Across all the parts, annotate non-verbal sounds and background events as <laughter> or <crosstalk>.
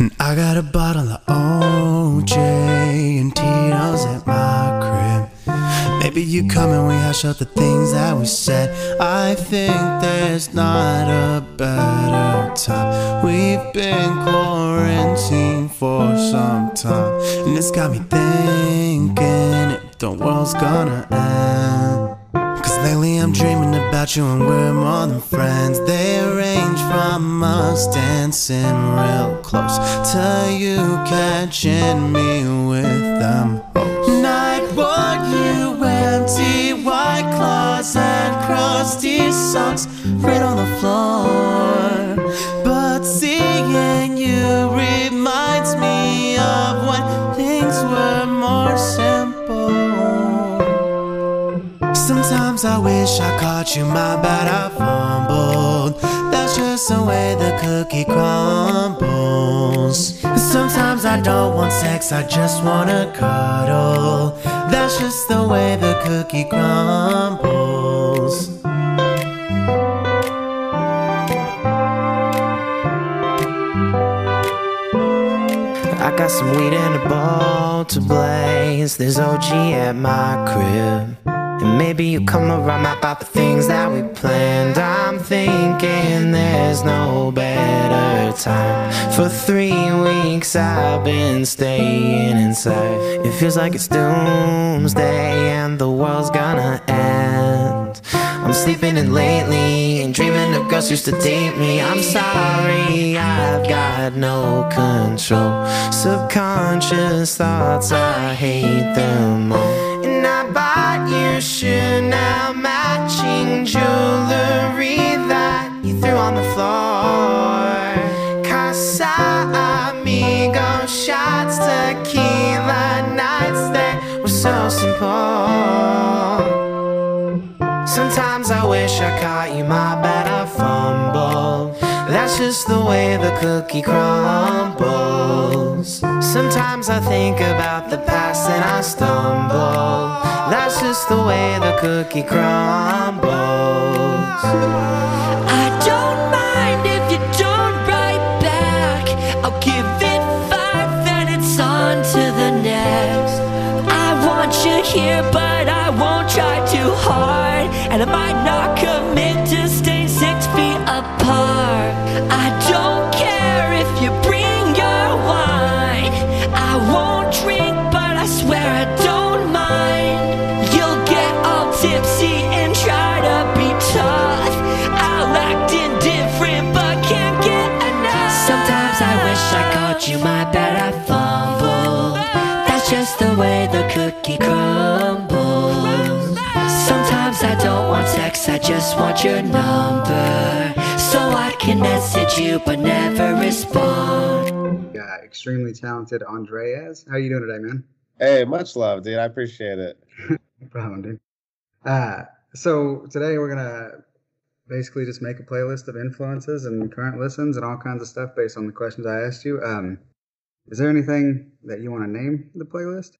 And I got a bottle of OJ and Tito's at my crib. Maybe you come and we hash out the things that we said. I think there's not a better time. We've been quarantined for some time, and it's got me thinking if the world's gonna end. Lately I'm dreaming about you and we're more than friends. They range from us dancing real close to you catching me with them. Night what you empty white claws and crusty socks right on the Sometimes I wish I caught you, my bad, I fumbled. That's just the way the cookie crumbles. Sometimes I don't want sex, I just wanna cuddle. That's just the way the cookie crumbles. I got some weed in a bowl to blaze. There's OG at my crib. And maybe you come around about the things that we planned. I'm thinking there's no better time. For three weeks I've been staying inside. It feels like it's doomsday and the world's gonna end. I'm sleeping in lately and dreaming of girls used to date me. I'm sorry, I've got no control. Subconscious thoughts, I hate them all. I bought matching jewelry that you threw on the floor. Casamigo shots, tequila nights that were so simple. Sometimes I wish I caught you, my bad, I fumbled. That's just the way the cookie crumbles. Sometimes I think about the past and I stumble. The way the cookie crumbles. I don't mind if you don't write back. I'll give it five, then it's on to the next. I want you here, but I won't try too hard. And I might not commit to stay six feet apart. I don't care if you cookie crumbles. Sometimes I don't want sex, I just want your number. So I can message you, but never respond. Yeah, extremely talented Andreas. How you doing today, man? Hey, much love, dude. I appreciate it. <laughs> No problem, dude. Uh, so today we're gonna basically just make a playlist of influences and current listens and all kinds of stuff based on the questions I asked you. Um, is there anything that you want to name the playlist?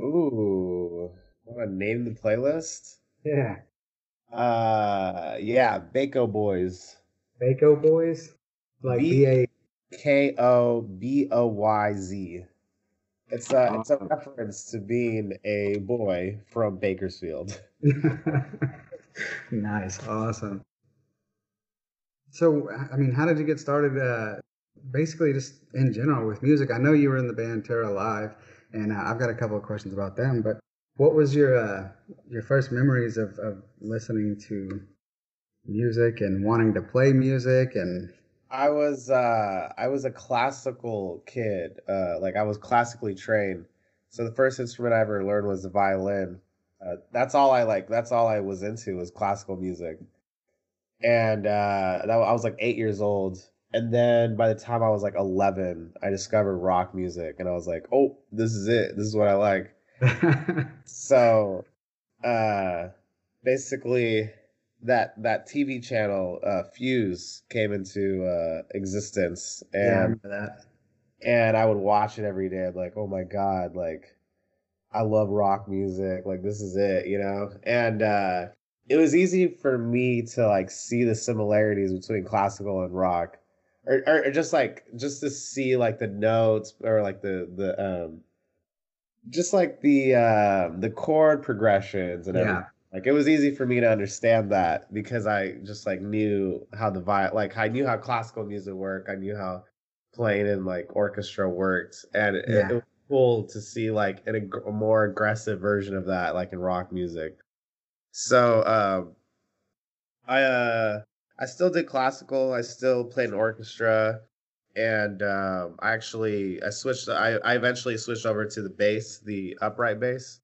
Ooh, want to name the playlist? Yeah, Uh, yeah, Bako Boyz. Bako Boyz, like B A K O B O Y Z. It's a it's a reference to being a boy from Bakersfield. <laughs> nice, awesome. So, I mean, how did you get started? Uh, basically, just in general with music. I know you were in the band Terra Live, and uh, I've got a couple of questions about them. But what was your uh, your first memories of, of listening to music and wanting to play music? And I was uh I was a classical kid. Uh like I was classically trained. So the first instrument I ever learned was the violin. Uh, that's all I like that's all I was into was classical music. And uh that, I was like 8 years old. And then by the time I was like 11, I discovered rock music and I was like, "Oh, this is it. This is what I like." <laughs> So, uh, basically, that that TV channel, uh, Fuse, came into uh, existence, yeah, I and that. and I would watch it every day. I'm like, oh my god, like I love rock music. Like this is it, you know. And uh, it was easy for me to like see the similarities between classical and rock. Or, or, just like just to see like the notes or like the the um just like the uh the chord progressions and everything. Yeah. Like it was easy for me to understand that because I just like knew how the vi like I knew how classical music worked. I knew how playing in like orchestra worked, and it, Yeah. it was cool to see like an, ag- a more aggressive version of that, like in rock music. So um, I uh I still did classical. I still played in orchestra, and um, I actually I switched. I I eventually switched over to the bass, the upright bass,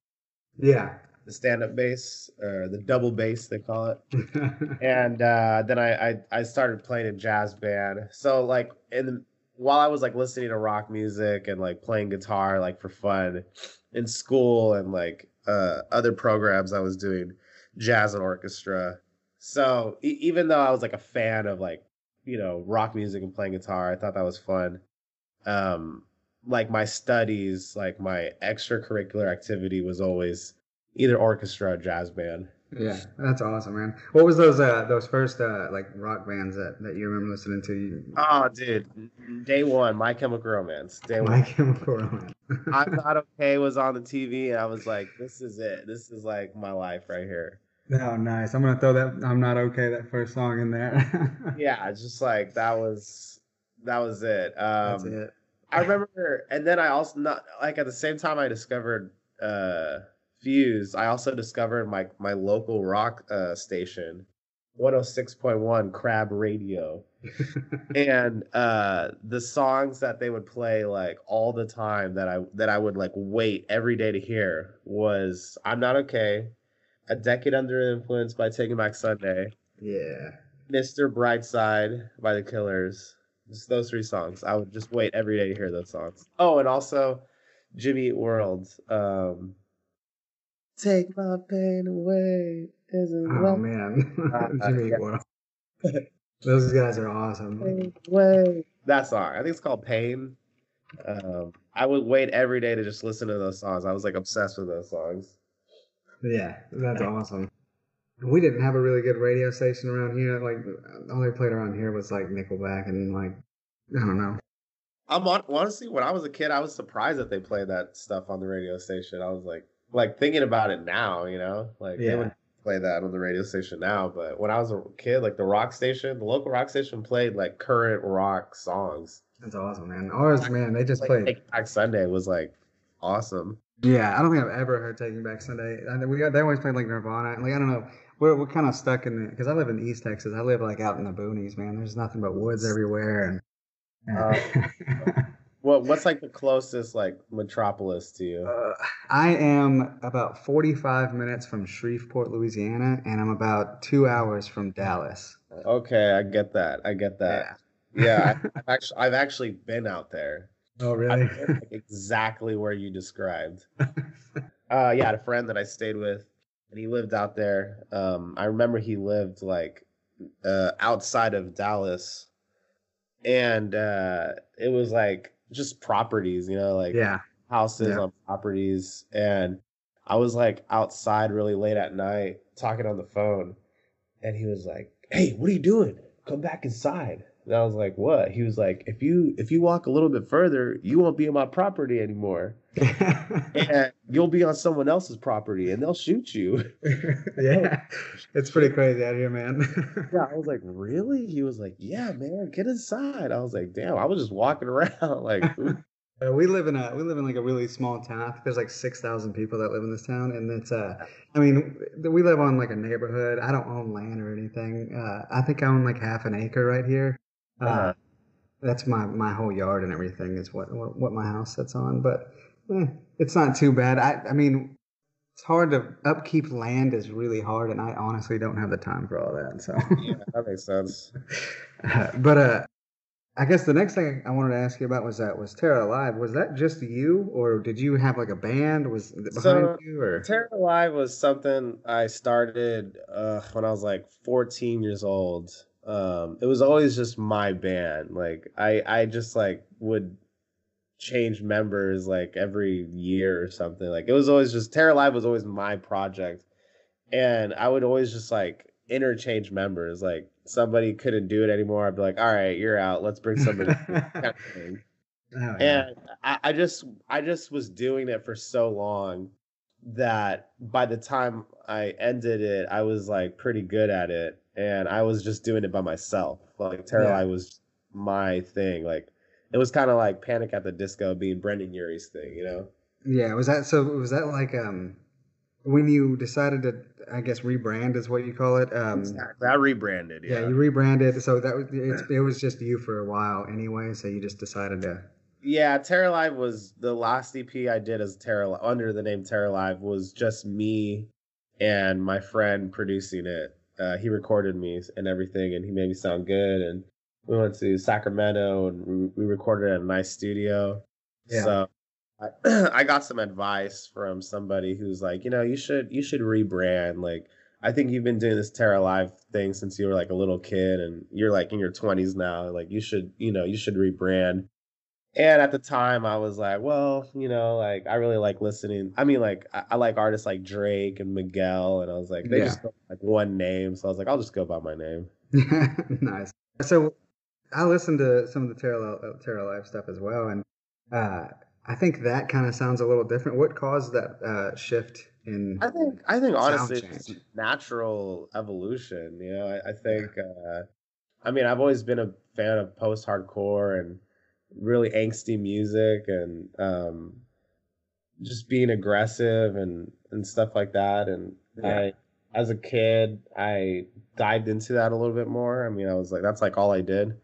Yeah. the stand up bass, or the double bass they call it <laughs> and uh, then I, I I started playing in jazz band. So like in the, while I was like listening to rock music and like playing guitar like for fun in school and like uh, other programs, I was doing jazz and orchestra. So e- even though I was like a fan of like you know rock music and playing guitar, I thought that was fun. Um, like my studies, like my extracurricular activity was always either orchestra or jazz band. yeah, that's awesome, man. What was those uh those first uh like rock bands that, that you remember listening to? Oh, dude, day one, My Chemical Romance. Day one, My Chemical Romance. I'm not okay was on the TV, and I was like, "This is it. This is like my life right here." Oh, nice. I'm gonna throw that. I'm not okay. That first song in there. <laughs> Yeah, it's just like that was that was it. That's Um, it. I remember, and then I also not like at the same time I discovered uh Fuse. I also discovered my my local rock uh station, 106.1 KRAB Radio. <laughs> and uh the songs that they would play like all the time that i that i would like wait every day to hear was i'm not okay a decade under influence by taking back sunday yeah. mr brightside by the killers just those three songs i would just wait every day to hear those songs oh and also jimmy Eat world um take my pain away isn't Oh love man, <laughs> <laughs> Jimmy yeah. World. <laughs> Those guys are awesome. way. That song. I think it's called Pain. Um, I would wait every day to just listen to those songs. I was like obsessed with those songs. Yeah, that's awesome. We didn't have a really good radio station around here. Like, all they played around here was like Nickelback and like, I don't know. I'm on, honestly, when I was a kid, I was surprised that they played that stuff on the radio station. I was like, like thinking about it now, you know, like they would play that on the radio station now. But when I was a kid, like the rock station, the local rock station played like current rock songs. That's awesome, man. Ours, man, they just Like played. Like Back Sunday was like awesome. Yeah, I don't think I've ever heard Taking Back Sunday. I we got, they always played like Nirvana. Like I don't know, we're we're kind of stuck in because I live in East Texas. I live like out in the boonies, man. There's nothing but woods everywhere, and <laughs> What what's like the closest like metropolis to you? uh, I am about 45 minutes from Shreveport, Louisiana, and I'm about two hours from Dallas. Okay, I get that. I get that. Yeah, I, <laughs> I've actually I've actually been out there. Oh, really? <laughs> exactly where you described. Uh, yeah, I had a friend that I stayed with, and he lived out there. Um, I remember he lived like uh, outside of Dallas, and uh, it was like just properties, you know, like yeah. houses Yeah. on properties and I was like outside really late at night talking on the phone and he was like, "Hey, what are you doing? Come back inside." And I was like, "What?" He was like, "If you if you walk a little bit further, you won't be on my property anymore. <laughs> And you'll be on someone else's property and they'll shoot you." <laughs> yeah, it's pretty crazy out here, man. <laughs> Yeah, I was like, "Really?" He was like, "Yeah, man, get inside." I was like, "Damn, I was just walking around like. Uh, we live in a we live in like a really small town. I think there's like six thousand people that live in this town, and it's uh, I mean, we live on like a neighborhood. I don't own land or anything. Uh, I think I own like half an acre right here. Uh, Uh-huh. That's my my whole yard and everything is what what, what my house sits on. But eh, it's not too bad. I I mean, it's hard to upkeep land is really hard, and I honestly don't have the time for all that. So, <laughs> yeah, that makes sense." <laughs> but uh, I guess the next thing I wanted to ask you about was that was Terra Alive. Was that just you, or did you have like a band? Was it behind So, you, or Terror Alive was something I started uh, when I was like 14 years old. Um, it was always just my band. Like I, I just like would change members like every year or something. Like it was always just Terror Live was always my project, and I would always just like interchange members. Like somebody couldn't do it anymore, I'd be like, all right, you're out. Let's bring somebody. kind of. Oh, yeah. and I, I just I just was doing it for so long that by the time I ended it, I was like pretty good at it, and I was just doing it by myself. Like Terror Yeah. Live was my thing. Like it was kind of like Panic at the Disco being Brendon Urie's thing, you know? Yeah, was that so? Was that like um when you decided to, I guess, rebrand is what you call it? Um, I rebranded. yeah. Yeah, you rebranded. So that was it's, it was just you for a while anyway. So you just decided to. yeah. Terror Live was the last EP I did as Terror under the name Terror Live was just me and my friend producing it. Uh, he recorded me and everything, and he made me sound good. And we went to Sacramento and we, we recorded at a nice studio. Yeah. So I, <clears throat> I got some advice from somebody who's like, you know, you should you should rebrand. Like, I think you've been doing this Terra Live thing since you were like a little kid, and you're like in your 20s now. Like, you should you know you should rebrand. And at the time, I was like, well, you know, like I really like listening. I mean, like I, I like artists like Drake and Miguel, and I was like, they Yeah. just like one name, so I was like, I'll just go by my name. <laughs> nice. So I listened to some of the Terra Li- Terra Live stuff as well, and uh, I think that kind of sounds a little different. What caused that uh, shift in? I think I think honestly it's natural evolution. You know, I, I think uh I mean I've always been a fan of post hardcore and really angsty music and um just being aggressive and and stuff like that. And Yeah. I as a kid I dived into that a little bit more. I mean I was like that's like all I did.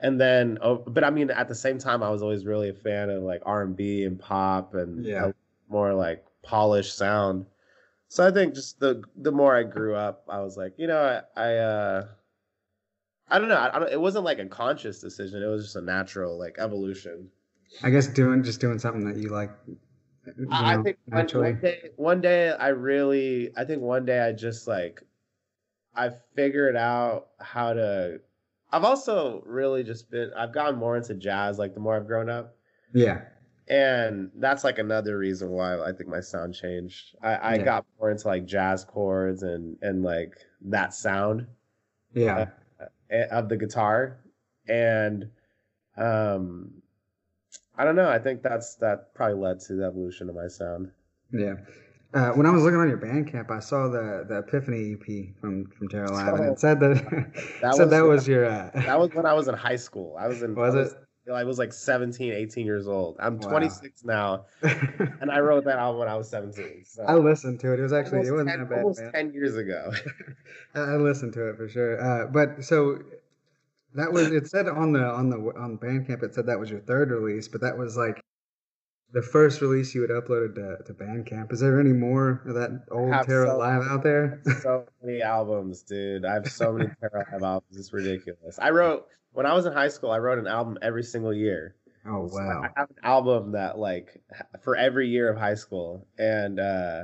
And then, oh, but I mean, at the same time, I was always really a fan of like R and B and pop and Yeah. more like polished sound. So I think just the the more I grew up, I was like, you know, I, I uh I don't know. I, I don't, it wasn't like a conscious decision. It was just a natural like evolution. I guess doing just doing something that you like. you I, I know, think one, naturally. one day, one day, I really, I think one day I just like, I figured out how to. I've also really just been. I've gotten more into jazz. Like the more I've grown up. Yeah. and that's like another reason why I think my sound changed. I, I Yeah. got more into like jazz chords and and like that sound Yeah. eh, of the guitar, and um, I don't know. I think that's that probably led to the evolution of my sound. Yeah. Uh, when I was looking on your Bandcamp, I saw the, the Epiphany EP from from Terra Live, and Oh, it said that that <laughs> said was- that was your. Uh, That was when I was in high school. I was in. Was I it? I was like 17, 18 years old. I'm Wow. 26 now, <laughs> and I wrote that album when I was 17. So I listened to it. It was actually almost, it wasn't 10, that bad. almost man. 10 years ago. <laughs> I listened to it for sure. Uh, but so that was it said on the on the on Bandcamp it said that was your third release, but that was like the first release you had uploaded to, to Bandcamp. Is there any more of that old Terra so- Live out there? so <laughs> many albums, dude. I have so many Terra Live albums. It's ridiculous. I wrote when I was in high school. I wrote an album every single year. oh So wow. I have an album that like for every year of high school, and uh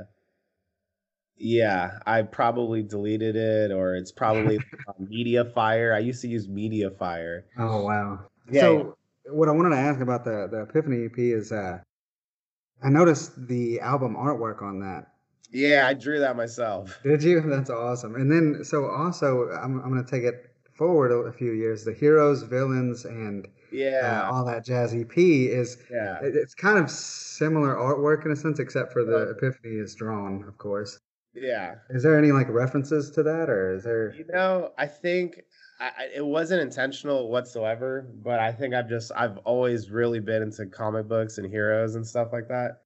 yeah, I probably deleted it, or it's probably <laughs> on MediaFire. I used to use MediaFire. Oh wow. Yeah, so what I wanted to ask about the the Epiphany EP is uh I noticed the album artwork on that. yeah, I drew that myself. <laughs> Did you? That's awesome. And then so also I'm I'm gonna take it forward a, a few years. The heroes, villains, and Yeah, uh, all that jazz EP is yeah. it- it's kind of similar artwork in a sense, except for the Epiphany is drawn, of course. Yeah. Is there any like references to that, or is there? You know, I think I, it wasn't intentional whatsoever, but I think I've just I've always really been into comic books and heroes and stuff like that.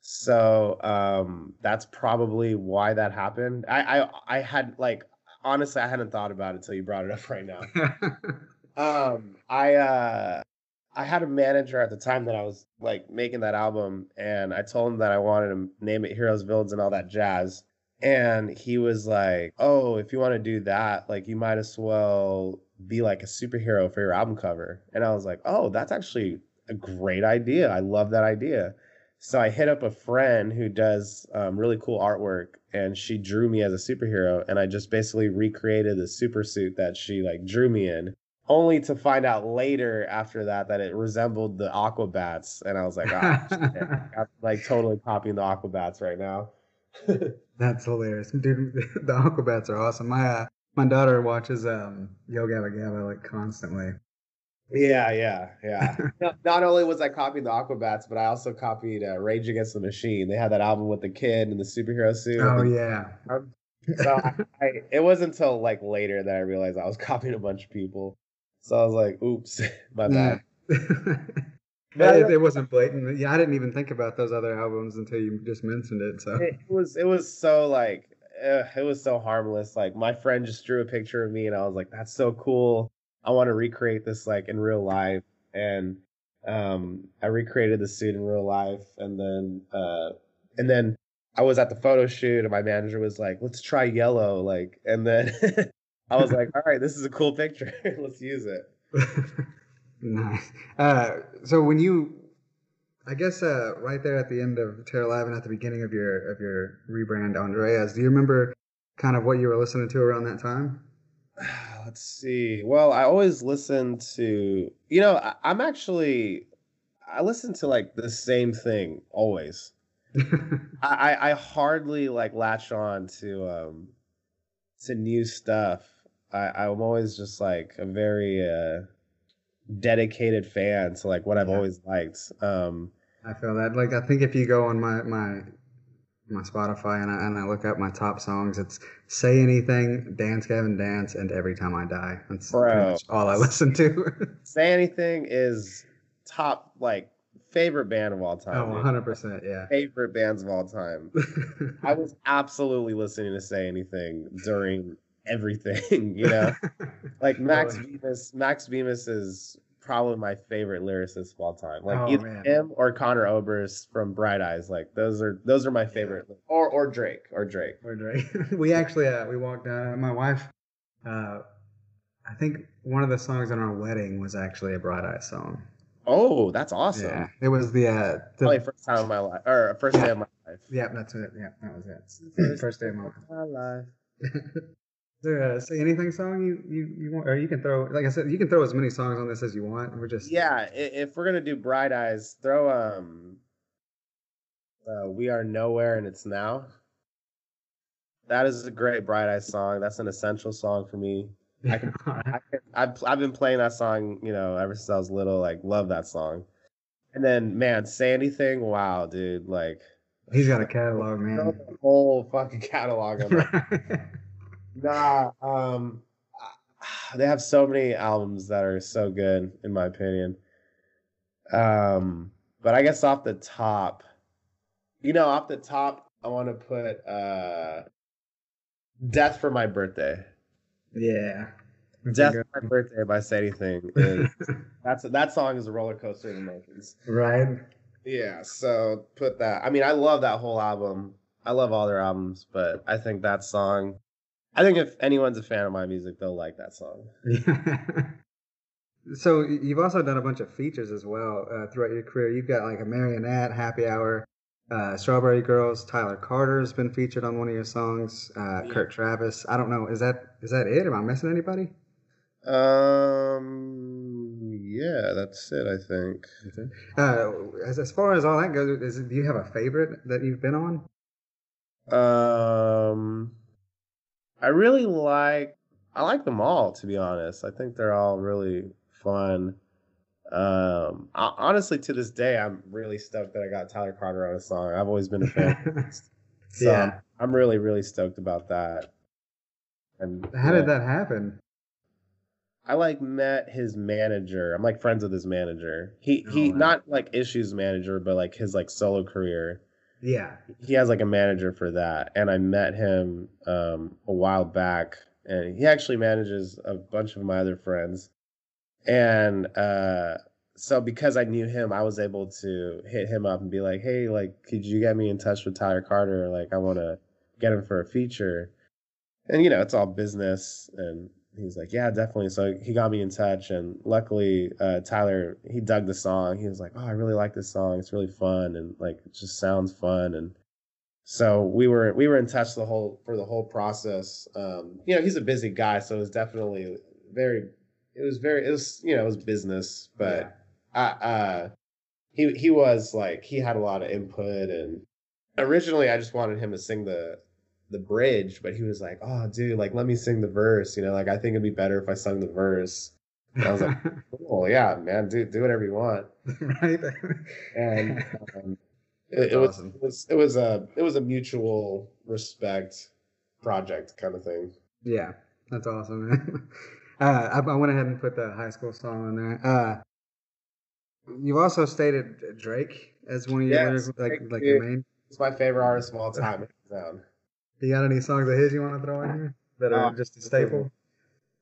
So um, that's probably why that happened. I, I I had like honestly I hadn't thought about it until you brought it up right now. <laughs> Um, I uh, I had a manager at the time that I was like making that album, and I told him that I wanted to name it Heroes, Villains, and all that jazz. And he was like, "Oh, if you want to do that, like you might as well be like a superhero for your album cover." And I was like, "Oh, that's actually a great idea. I love that idea." So I hit up a friend who does um, really cool artwork, and she drew me as a superhero, and I just basically recreated the super suit that she like drew me in only to find out later after that that it resembled the Aquabats, and I was like, shit. <laughs> I'm like totally copying the Aquabats right now. <laughs> That's hilarious, dude. <laughs> The Aquabats are awesome. My uh, My daughter watches um Yo Gabba Gabba like constantly. Yeah, yeah, yeah. <laughs> not, not only was I copying the Aquabats, but I also copied uh, Rage Against the Machine. They had that album with the kid and the superhero suit. Oh yeah. so I, I, it wasn't until like later that I realized I was copying a bunch of people. So I was like, "Oops, my bad." Yeah. it, it wasn't blatant. Yeah, I didn't even think about those other albums until you just mentioned it. So It was it was so like uh, it was so harmless. Like my friend just drew a picture of me, and I was like, "That's so cool. I want to recreate this like in real life." And um, I recreated the suit in real life, and then uh, and then I was at the photo shoot, and my manager was like, "Let's try yellow," like, and then <laughs> I was like, "All right, this is a cool picture. <laughs> Let's use it." <laughs> nice. Uh, so when you, I guess, uh, right there at the end of Terror Live and at the beginning of your of your rebrand, Andreas, do you remember kind of what you were listening to around that time? <sighs> Let's see. Well, I always listen to, you know, I, I'm actually, I listen to like the same thing always. <laughs> I, I I hardly like latch on to um to new stuff. I I'm always just like a very uh dedicated fan to like what I've Yeah. always liked. Um I feel that. Like I think if you go on my my my Spotify and I, and I look up my top songs, it's "Say Anything," "Dance Gavin Dance," and "Every Time I Die." That's pretty Bro. much all I listen to. <laughs> Say Anything is top like favorite band of all time. oh, 100 percent, yeah. Favorite bands of all time. <laughs> I was absolutely listening to Say Anything during everything, <laughs> you know? <laughs> Like Max Really? Bemis, Max Bemis is probably my favorite lyricist of all time. Like Oh, either man. him or Conor Oberst from Bright Eyes. Like those are those are my favorite. Or or Drake or Drake. Or Drake. <laughs> we actually uh, we walked down. My wife, uh, I think one of the songs on our wedding was actually a Bright Eyes song. Oh, that's awesome. Yeah, it was the uh, the Probably first time of my life or first day of my life. yeah, that's it. Yeah, that was it. First day of my life. My life. There a say anything song you, you, you want, or you can throw, like I said, you can throw as many songs on this as you want. We're just, Yeah, if we're gonna do Bright Eyes, throw um uh, We Are Nowhere and It's Now. That is a great Bright Eyes song. That's an essential song for me. I can- <laughs> I can, I've I've been playing that song, you know, ever since I was little. Like, love that song. And then, man, say anything. Wow, dude, like He's got a catalog, man. <laughs> whole fucking catalog on that. <laughs> Nah, um, <sighs> they have so many albums that are so good, in my opinion. Um, but I guess off the top, you know, off the top, I want to put uh, "Death for My Birthday." yeah. "Death for My Birthday" by Say Anything. <laughs> Is, that's that song is a roller coaster of emotions. right? Yeah, so put that. I mean, I love that whole album. I love all their albums, but I think that song. I think if anyone's a fan of my music, they'll like that song. <laughs> so you've also done a bunch of features as well uh, throughout your career. You've got like a Marionette, Happy Hour, uh, Strawberry Girls. Tyler Carter's been featured on one of your songs. Uh, Yeah. Kurt Travis. I don't know. Is that is that it? Am I missing anybody? Um, yeah, that's it. I think. Uh, as as far as all that goes, is do you have a favorite that you've been on? Um, I really like. I like them all, to be honest. I think they're all really fun. Um, ho- honestly, to this day, I'm really stoked that I got Tyler Carter on a song. I've always been a fan. <laughs> So Yeah. I'm really, really stoked about that. And How yeah, did that happen? I like met his manager. I'm like friends with his manager. He he Oh, wow. not like issues manager, but like his like solo career. Yeah. He has like a manager for that. And I met him um a while back and he actually manages a bunch of my other friends. And uh so because I knew him, I was able to hit him up and be like, "Hey, like could you get me in touch with Tyler Carter? Like I want to get him for a feature." And you know, it's all business and he's like, "Yeah, definitely." So he got me in touch and luckily uh Tyler, he dug the song. He was like, "Oh, I really like this song. It's really fun and like it just sounds fun." And so we were we were in touch the whole for the whole process. Um, you know, he's a busy guy, so it was definitely very it was very it was you know, it was business, but I, uh, he he was like he had a lot of input and originally I just wanted him to sing the the bridge, but he was like, "Oh, dude, like let me sing the verse." You know, like I think it'd be better if I sung the verse. And I was like, <laughs> "Cool, yeah, man, do do whatever you want." right? And <laughs> um, That's it, it was, awesome. it was it was a it was a mutual respect project kind of thing. Yeah, that's awesome, man. <laughs> Uh, I, I went ahead and put the high school song on there. Uh, you've also stated Drake as one of your Yes, lyrical- like Drake like your is- main. It's my favorite artist of all time. You got any songs of his you want to throw in here that are Uh, just a staple?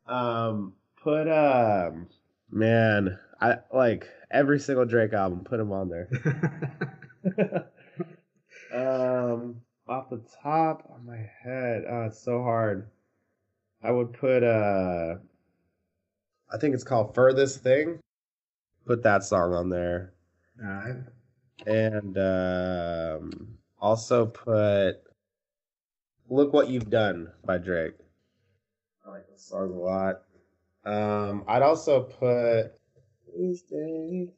Um, put um, man, I like every single Drake album. Put him on there. <laughs> um, off the top of my head, oh, it's so hard. I would put uh, I think it's called "Furthest Thing." Put that song on there, All right. and um, also put "Look What You've Done" by Drake. I like this song a lot. Um, I'd also put "Please Stay."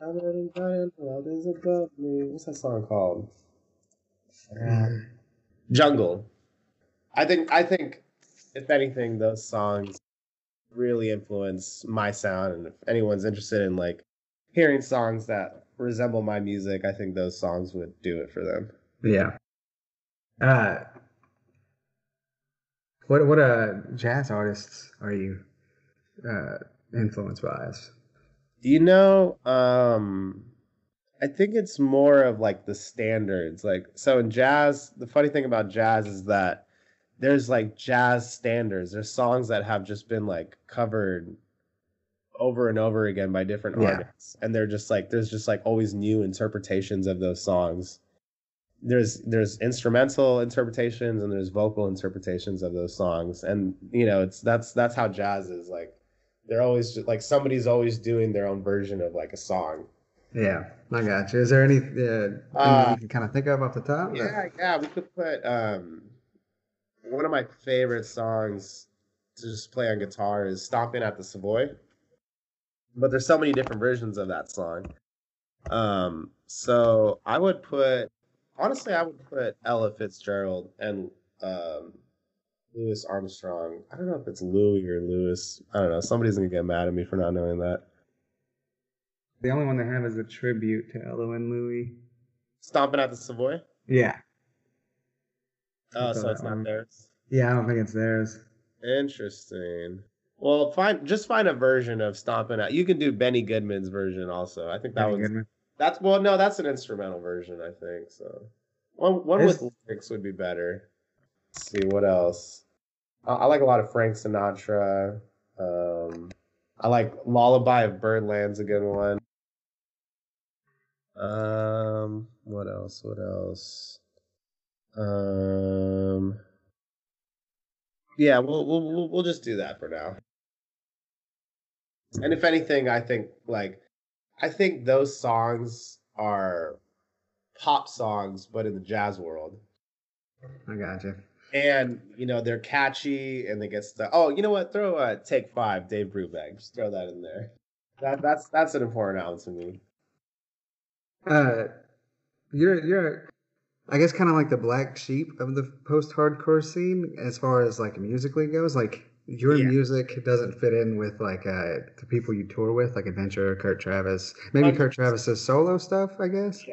I'm letting giant world is above me. What's that song called? Jungle. I think I think if anything, those songs really influence my sound. And if anyone's interested in like hearing songs that resemble my music, I think those songs would do it for them. Yeah. Uh, what what uh jazz artists are you uh influenced by? Us? You know, um I think it's more of like the standards. Like so in jazz, the funny thing about jazz is that there's like jazz standards. There's songs that have just been like covered over and over again by different Yeah. artists. And they're just like there's just like always new interpretations of those songs. There's there's instrumental interpretations and there's vocal interpretations of those songs. And you know, it's that's that's how jazz is like they're always just, like somebody's always doing their own version of like a song. Yeah, I got you. Is there any uh, Uh, you can kind of think of off the top? Yeah, yeah, we could put um one of my favorite songs to just play on guitar is Stomping at the Savoy. But there's so many different versions of that song. Um so I would put honestly I would put Ella Fitzgerald and um Louis Armstrong. I don't know if it's Louis or Louis. I don't know. Somebody's gonna get mad at me for not knowing that. The only one they have is a tribute to Ella and Louis. Stomping at the Savoy? Yeah. Oh, so it's not one- theirs. Yeah, I don't think it's theirs. Interesting. Well, find just find a version of Stomping Out. You can do Benny Goodman's version also. I think that Benny was Goodman. That's well, no, that's an instrumental version. I think so. One one with lyrics would be better. Let's see what else. I, I like a lot of Frank Sinatra. Um, I like Lullaby of Birdland's a good one. Um, what else? What else? Um, yeah, we'll we'll, we'll just do that for now. And if anything, I think like I think those songs are pop songs, but in the jazz world. I got you. And you know they're catchy, and they get stuff. Oh, you know what? Throw uh, "Take Five, Dave Brubeck. Just throw that in there. That that's that's an important album to me. Uh, you're you're, I guess, kind of like the black sheep of the post-hardcore scene as far as like musically goes. Like your Yeah. music doesn't fit in with like uh the people you tour with, like Adventure, Kurt Travis, maybe Kurt Travis's solo stuff. I guess.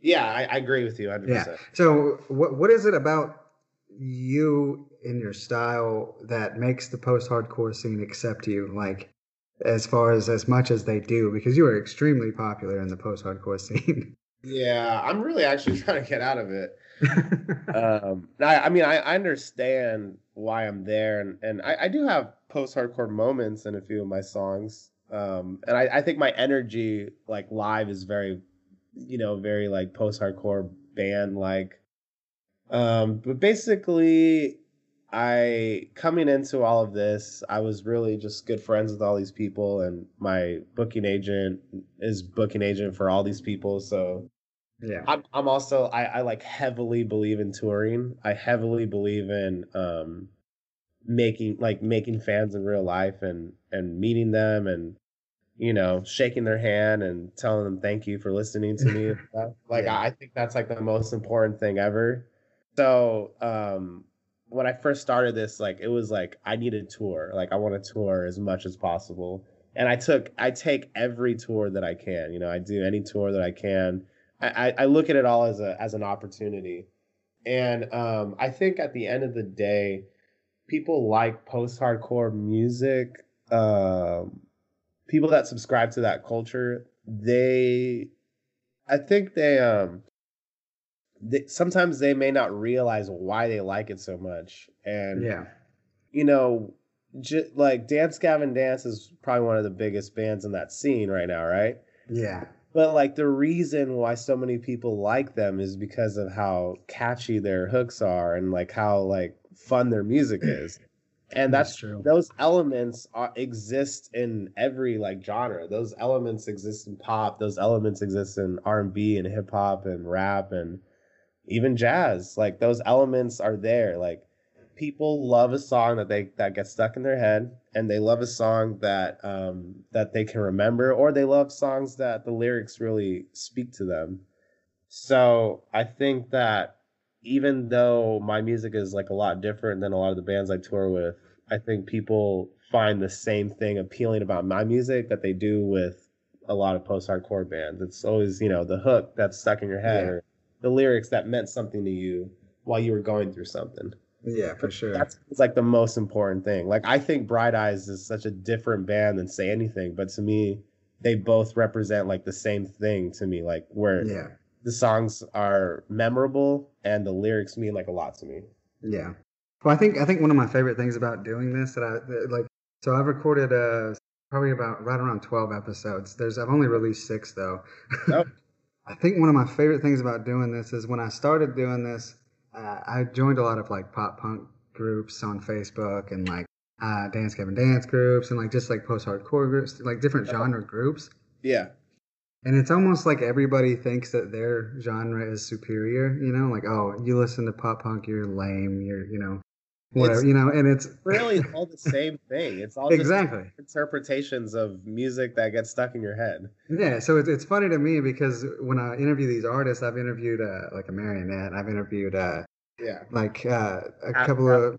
Yeah, I, I agree with you 100. Yeah. percent So what what is it about you and your style that makes the post-hardcore scene accept you? Like as far as as much as they do, because you are extremely popular in the post-hardcore <laughs> scene. Yeah, I'm really actually <laughs> trying to get out of it. <laughs> um I, I mean I, I understand why i'm there and, and I, I do have post-hardcore moments in a few of my songs. Um and I, I think my energy like live is very you know very like post-hardcore band like um but basically i coming into all of this i was really just good friends with all these people and my booking agent is booking agent for all these people so yeah. I'm I'm also I, I like heavily believe in touring. I heavily believe in um making like making fans in real life and and meeting them and you know shaking their hand and telling them thank you for listening to me. <laughs> like Yeah. I, I think that's like the most important thing ever. So um, when I first started this, like it was like I need a tour. Like I want to tour as much as possible. And I took I take every tour that I can. You know, I do any tour that I can. I, I, look at it all as a as an opportunity. And um, I think at the end of the day, people like post hardcore music. Um, people that subscribe to that culture, they, I think they um, they, sometimes they may not realize why they like it so much, and Yeah. you know, j- like Dance Gavin Dance is probably one of the biggest bands in that scene right now, right? Yeah. But like the reason why so many people like them is because of how catchy their hooks are and like how like fun their music <clears throat> is. And that's, That's true. Those elements are, exist in every like genre. Those elements exist in pop. Those elements exist in R and B and hip hop and rap and even jazz. Like those elements are there. Like people love a song that they that gets stuck in their head and they love a song that um that they can remember or they love songs that the lyrics really speak to them. So i think that even though my music is like a lot different than a lot of the bands i tour with i think people find the same thing appealing about my music that they do with a lot of post-hardcore bands. It's always you know the hook that's stuck in your head Yeah. or the lyrics that meant something to you while you were going through something Yeah, for sure. that's it's like the most important thing. Like I think Bright Eyes is such a different band than Say Anything, but to me, they both represent like the same thing to me. Like where yeah. the songs are memorable and the lyrics mean like a lot to me. Yeah. Well, I think I think one of my favorite things about doing this that I that, like so I've recorded uh probably about right around 12 episodes. There's I've only released 6 though. Oh. <laughs> I think one of my favorite things about doing this is when I started doing this, uh, I joined a lot of like pop punk groups on Facebook and like uh, Dance Gavin Dance groups and like just like post hardcore groups, like different genre groups. Yeah. And it's almost like everybody thinks that their genre is superior, you know, like, oh, you listen to pop punk, you're lame, you're, you know, whatever, It's you know, and it's Really <laughs> all the same thing. It's all just exactly. interpretations of music that gets stuck in your head. Yeah, so it's, it's funny to me because when I interview these artists, I've interviewed uh, like a marionette, I've interviewed uh, Yeah. like uh, a Happy couple of,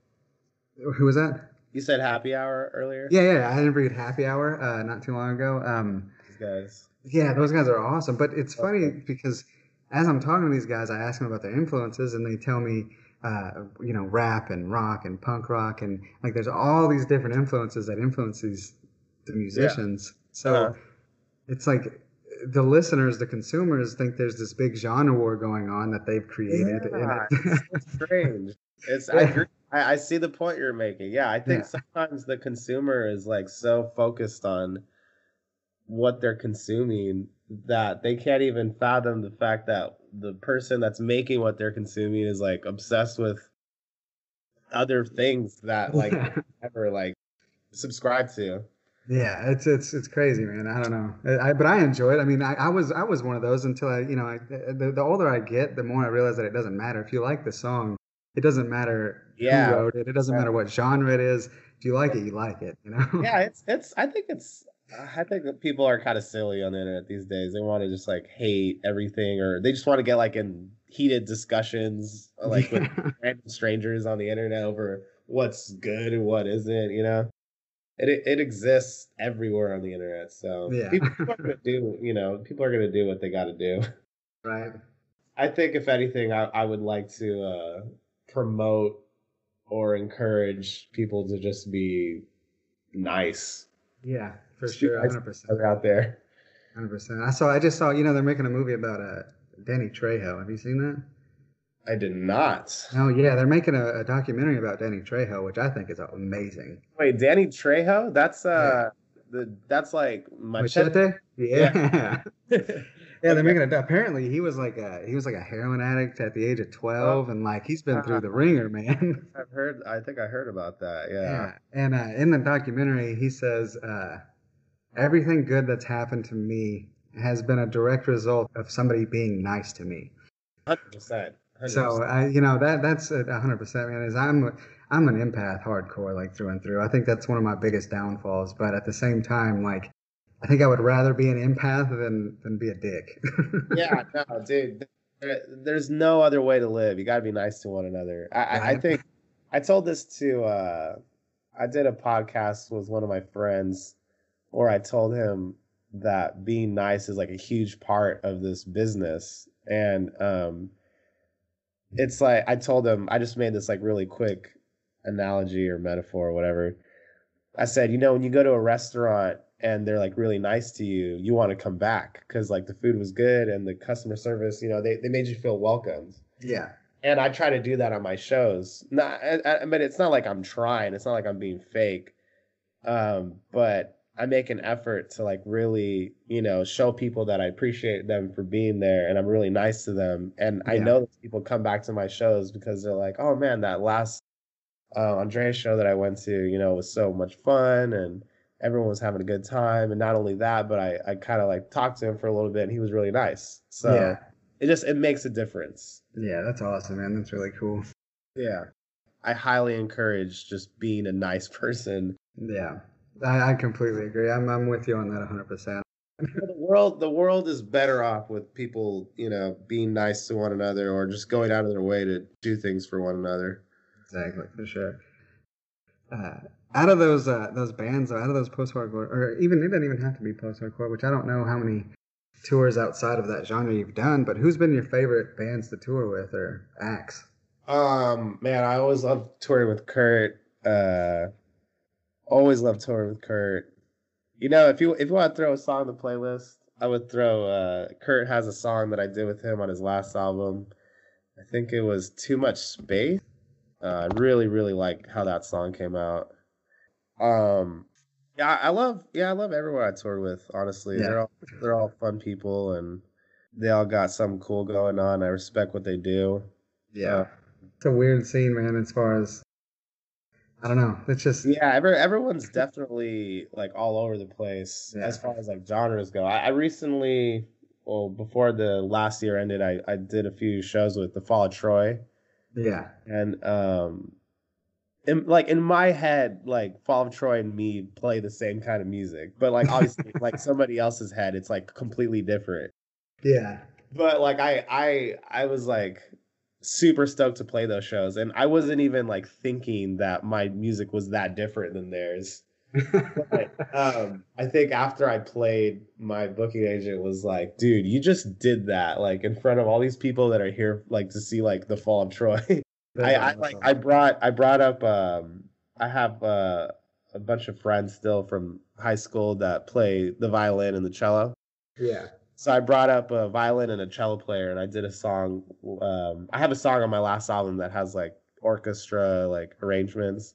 who was that? You said happy hour earlier? Yeah, yeah, I interviewed Happy Hour uh, not too long ago. Um, These guys. Yeah, those guys are awesome. But it's funny because as I'm talking to these guys, I ask them about their influences, and they tell me, uh, you know, rap and rock and punk rock, and like there's all these different influences that influence these the musicians. So Uh-huh. it's like the listeners, the consumers, think there's this big genre war going on that they've created. Yeah, and it's <laughs> strange. It's I agree. I, I see the point you're making. Yeah, I think Yeah. sometimes the consumer is like so focused on what they're consuming that they can't even fathom the fact that the person that's making what they're consuming is like obsessed with other things that like <laughs> ever like subscribe to. Yeah, it's it's it's crazy, man. I don't know, I, but I enjoy it. I mean, I, I was I was one of those until I, you know, I, the, the older I get, the more I realize that it doesn't matter if you like the song. It doesn't matter Yeah. who wrote it. It doesn't matter what genre it is. If you like it, you like it. You know. yeah, it's it's. I think it's. I think that people are kind of silly on the internet these days. They want to just like hate everything, or they just want to get like in heated discussions, uh, like with <laughs> random strangers on the internet over what's good and what isn't. You know, it it, exists everywhere on the internet. So Yeah. people, people are gonna do. You know, people are gonna do what they got to do. right. I think if anything, I, I would like to uh, promote or encourage people to just be nice Yeah, for sure, hundred percent, out there. hundred percent. I saw. I just saw. You know, they're making a movie about uh, Danny Trejo. Have you seen that? I did not. Oh yeah, they're making a, a documentary about Danny Trejo, which I think is amazing. Wait, Danny Trejo? That's uh the that's like machete. Machete? Yeah. Yeah, <laughs> <laughs> they're making it. Apparently, he was like a he was like a heroin addict at the age of twelve, and like he's been through the ringer, <laughs> man. I've heard. I think I heard about that. Yeah. yeah. And uh, in the documentary, he says uh, everything good that's happened to me has been a direct result of somebody being nice to me. Hundred percent. So I, you know, that that's hundred percent, man. Is I'm I'm an empath, hardcore, like through and through. I think that's one of my biggest downfalls. But at the same time, like, I think I would rather be an empath than than be a dick. <laughs> yeah, no, dude. There- there's no other way to live. You got to be nice to one another. I, I, I think I told this to. Uh, I did a podcast with one of my friends, or I told him that being nice is like a huge part of this business, and um, it's like I told him I just made this like really quick analogy or metaphor or whatever. I said, you know, when you go to a restaurant and they're like really nice to you, you want to come back because like the food was good and the customer service, you know, they, they made you feel welcomed. Yeah. And I try to do that on my shows. Not, I, I, but it's not like I'm trying. It's not like I'm being fake. Um, but I make an effort to like really, you know, show people that I appreciate them for being there and I'm really nice to them. And I know people come back to my shows because they're like, oh man, that last uh, Andrés show that I went to, you know, was so much fun and everyone was having a good time. And not only that, but I, I kind of like talked to him for a little bit and he was really nice. So yeah. it just, it makes a difference. Yeah, that's awesome, man. That's really cool. Yeah. I highly encourage just being a nice person. Yeah. I, I completely agree. I'm I'm with you on that 100%. the world the world is better off with people, you know, being nice to one another or just going out of their way to do things for one another. Exactly, for sure. Uh, out of those uh, those bands, out of those post hardcore, or even it doesn't even have to be post hardcore, which I don't know how many tours outside of that genre you've done, but who's been your favorite bands to tour with or acts? Um, man, I always love touring with Kurt. Uh always love touring with Kurt. You know, if you if you want to throw a song on the playlist, I would throw uh Kurt has a song that I did with him on his last album. I think it was Too Much Space. Uh, I really, really like how that song came out. Um, yeah, I love, yeah, I love everyone I toured with. Honestly, Yeah. they're all they're all fun people, and they all got something cool going on. I respect what they do. Yeah. It's a weird scene, man, as far as I don't know. It's just Yeah, every, everyone's definitely like all over the place Yeah. as far as like genres go. I, I recently, well, before the last year ended, I, I did a few shows with the Fall of Troy, yeah. and um, in, like in my head, like Fall of Troy and me play the same kind of music, but like obviously, <laughs> like somebody else's head, it's like completely different. Yeah. But like I, I, I was like super stoked to play those shows, and I wasn't even like thinking that my music was that different than theirs. <laughs> But, um, I think after I played, my booking agent was like, "Dude, you just did that like in front of all these people that are here like to see like the fall of Troy." <laughs> I, I like I brought I brought up um I have uh, a bunch of friends still from high school that play the violin and the cello. yeah. So I brought up a violin and a cello player, and I did a song. Um, I have a song on my last album that has like orchestra like arrangements,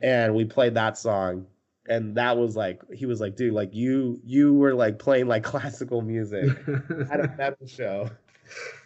and we played that song, and that was like he was like, dude, like you you were like playing like <laughs> classical music at a <laughs> metal show.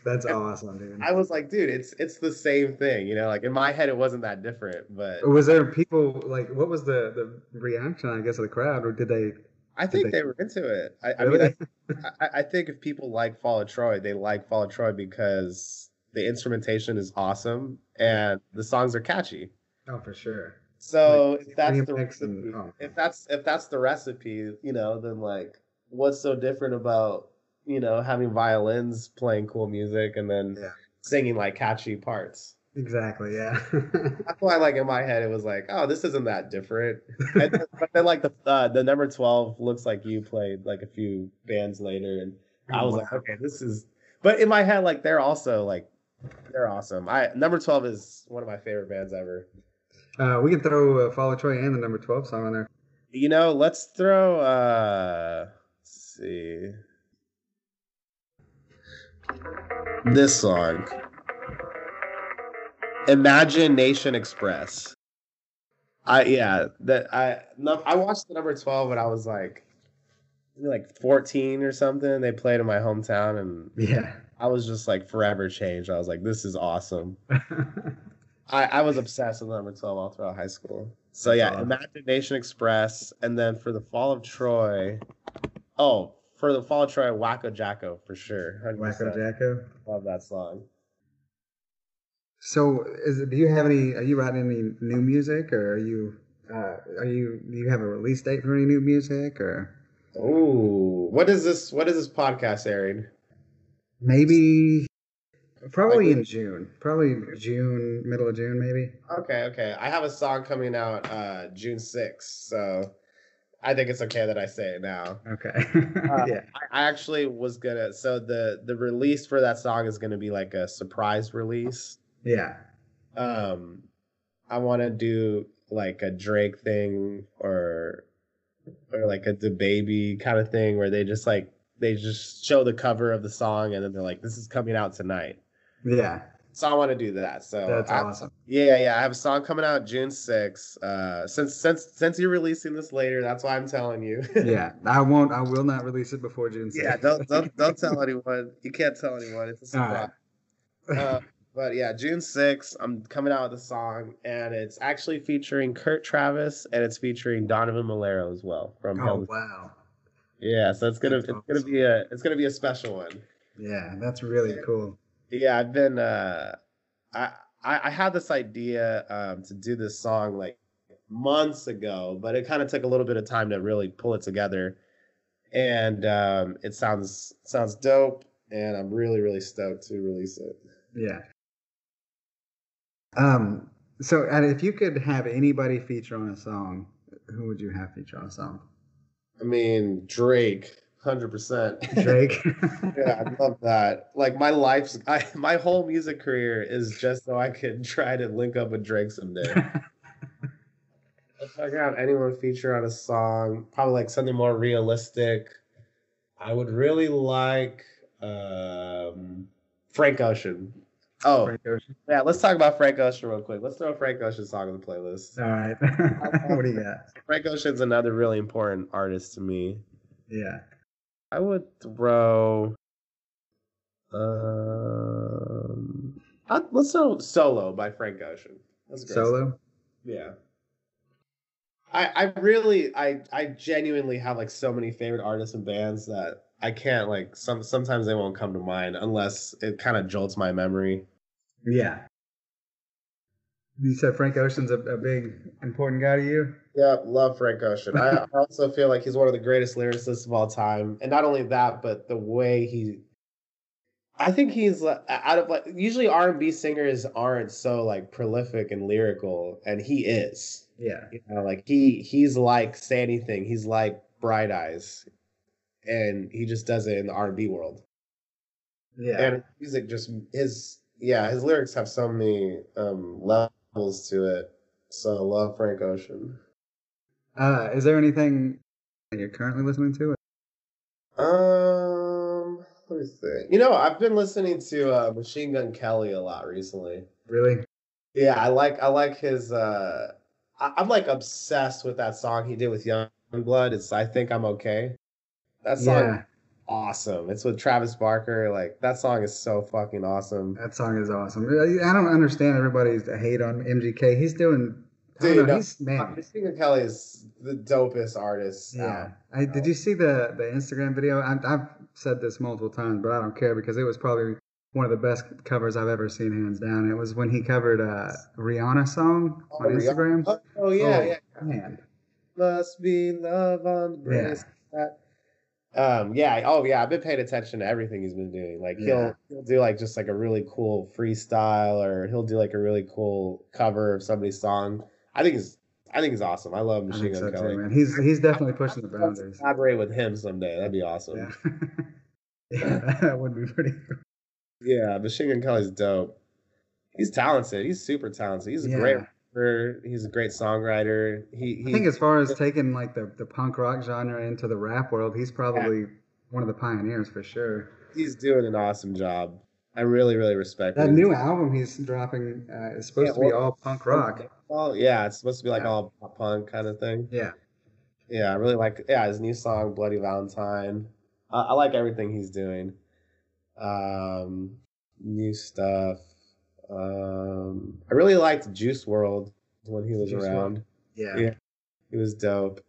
That's <laughs> awesome, dude. I was like, dude, it's it's the same thing, you know. Like in my head, it wasn't that different, but Was there people like what was the the reaction I guess of the crowd or did they I think they- they were into it. I, I mean. <laughs> I, I, think if people like Fall of Troy, they like Fall of Troy because the instrumentation is awesome and the songs are catchy. oh for sure. So if that's the remix and- oh. if that's if that's the recipe, you know, then like, what's so different about you know having violins playing cool music and then Yeah. singing like catchy parts? Exactly, yeah. <laughs> That's why, like in my head, it was like, oh, this isn't that different. and then, but then, like the uh, the number twelve looks like you played like a few bands later, and I was like, okay, this is. But in my head, like they're also like they're awesome. I number twelve is one of my favorite bands ever. uh, we can throw uh, Fall of Troy and the number 12 song on there. You know, let's throw. uh Let's see this song. Imagination Express. I yeah that I no, I watched the number twelve when I was like like fourteen or something. They played in my hometown and Yeah. I was just like forever changed. I was like, this is awesome. <laughs> I, I was obsessed with number 12 all throughout high school. So yeah. Imagination Express, and then for the Fall of Troy, oh, for the Fall of Troy, Whacko Jacko for sure. 100%. Whacko Jacko. Love that song. So, is it, do you have any? Are you writing any new music, or are you? Uh, are you? Do you have a release date for any new music, or Ooh, what is this? What is this podcast airing? maybe Probably Like- in June. Probably June, middle of June, maybe. Okay, okay. I have a song coming out uh June 6th, so I think it's okay that I say it now. Okay. Uh, <laughs> yeah. I, I actually was gonna so the the release for that song is gonna be like a surprise release. Yeah. Um I wanna do like a Drake thing or or like a DaBaby kind of thing where they just like they just show the cover of the song and then they're like, This is coming out tonight. Yeah. So I want to do that. So That's I- awesome. Yeah, yeah. I have a song coming out June 6th. Uh since since since you're releasing this later, that's why I'm telling you. <laughs> Yeah. I won't. I will not release it before June. 6th. yeah, don't don't <laughs> don't tell anyone. You can't tell anyone. It's a surprise. right. Uh, but yeah, June 6th, I'm coming out with a song, and it's actually featuring Kurt Travis, and it's featuring Donovan Melero as well from oh wow. Yeah, so it's gonna That's it's gonna be a it's gonna be a special one. Yeah, that's really cool. Yeah, I've been uh, I I, I had this idea um, to do this song like months ago, but it kind of took a little bit of time to really pull it together, and um, it sounds sounds dope, and I'm really really stoked to release it. Yeah. Um. So, and if you could have anybody feature on a song, who would you have feature on a song? I mean Drake, hundred percent. <laughs> Drake. <laughs> yeah, I love that. Like my life's, I, my whole music career is just so I could try to link up with Drake someday. <laughs> If I could have anyone feature on a song, probably like something more realistic. I would really like um, Frank Ocean. Oh, Frank Ocean. yeah, let's talk about Frank Ocean real quick. Let's throw a Frank Ocean song on the playlist. All right. what do you got? Frank Ocean's another really important artist to me. Yeah. I would throw. Um, I, let's throw "Solo" by Frank Ocean. That's a great. song. Solo. Yeah. I I really I I genuinely have like so many favorite artists and bands that I can't like some sometimes they won't come to mind unless it kind of jolts my memory. Yeah. You said Frank Ocean's a, a big important guy to you. Yeah, love Frank Ocean. I also feel like he's one of the greatest lyricists of all time, and not only that, but the way he. I think he's like, out of like usually R and B singers aren't so like prolific and lyrical, and he is. Yeah. You know, like he he's like say anything. He's like Bright Eyes, and he just does it in the R and B world. Yeah. And music just his yeah his lyrics have so many um levels to it. So I love Frank Ocean. Uh, is there anything you're currently listening to? Um, let me see. You know, I've been listening to uh, Machine Gun Kelly a lot recently. Really? Yeah, I like I like his. uh I, I'm like obsessed with that song he did with Yungblud. It's I think I'm okay. That song Yeah. Awesome. It's with Travis Barker. Like that song is so fucking awesome. That song is awesome. I don't understand everybody's hate on MGK. He's doing. Dude, know, no, he's man. Gun Kelly is the dopest artist. Yeah. out. I, did um, you see the the Instagram video? I, I've said this multiple times, but I don't care because it was probably one of the best covers I've ever seen, hands down. It was when he covered a Rihanna song Oh, on Instagram. Oh, oh, yeah, Oh, yeah. Man, Must be love on the Yeah. That- Um, yeah, oh yeah, I've been paying attention to everything he's been doing. Like he'll Yeah. he'll do like just like a really cool freestyle or he'll do like a really cool cover of somebody's song. I think he's I think he's awesome. I love Machine Gun so Kelly. too, man. He's he's definitely pushing the boundaries. Collaborate with him someday. That'd be awesome. Yeah. <laughs> yeah, that would be pretty cool. Yeah, Machine Gun Kelly's dope. He's talented. He's super talented. He's a Yeah. great rapper. He's a great songwriter. He, he I think as far as taking like the, the punk rock genre into the rap world, he's probably one of the pioneers for sure. he's doing an awesome job. I really, really respect That him. new album he's dropping uh, is supposed Yeah, to be all punk rock. Oh yeah, it's supposed to be like Yeah. all punk kind of thing. Yeah. Yeah, I really like yeah his new song "Bloody Valentine." I, I like everything he's doing. Um, new stuff. Um, I really liked Juice WRLD when he was Juice around. Yeah. Yeah. He was dope.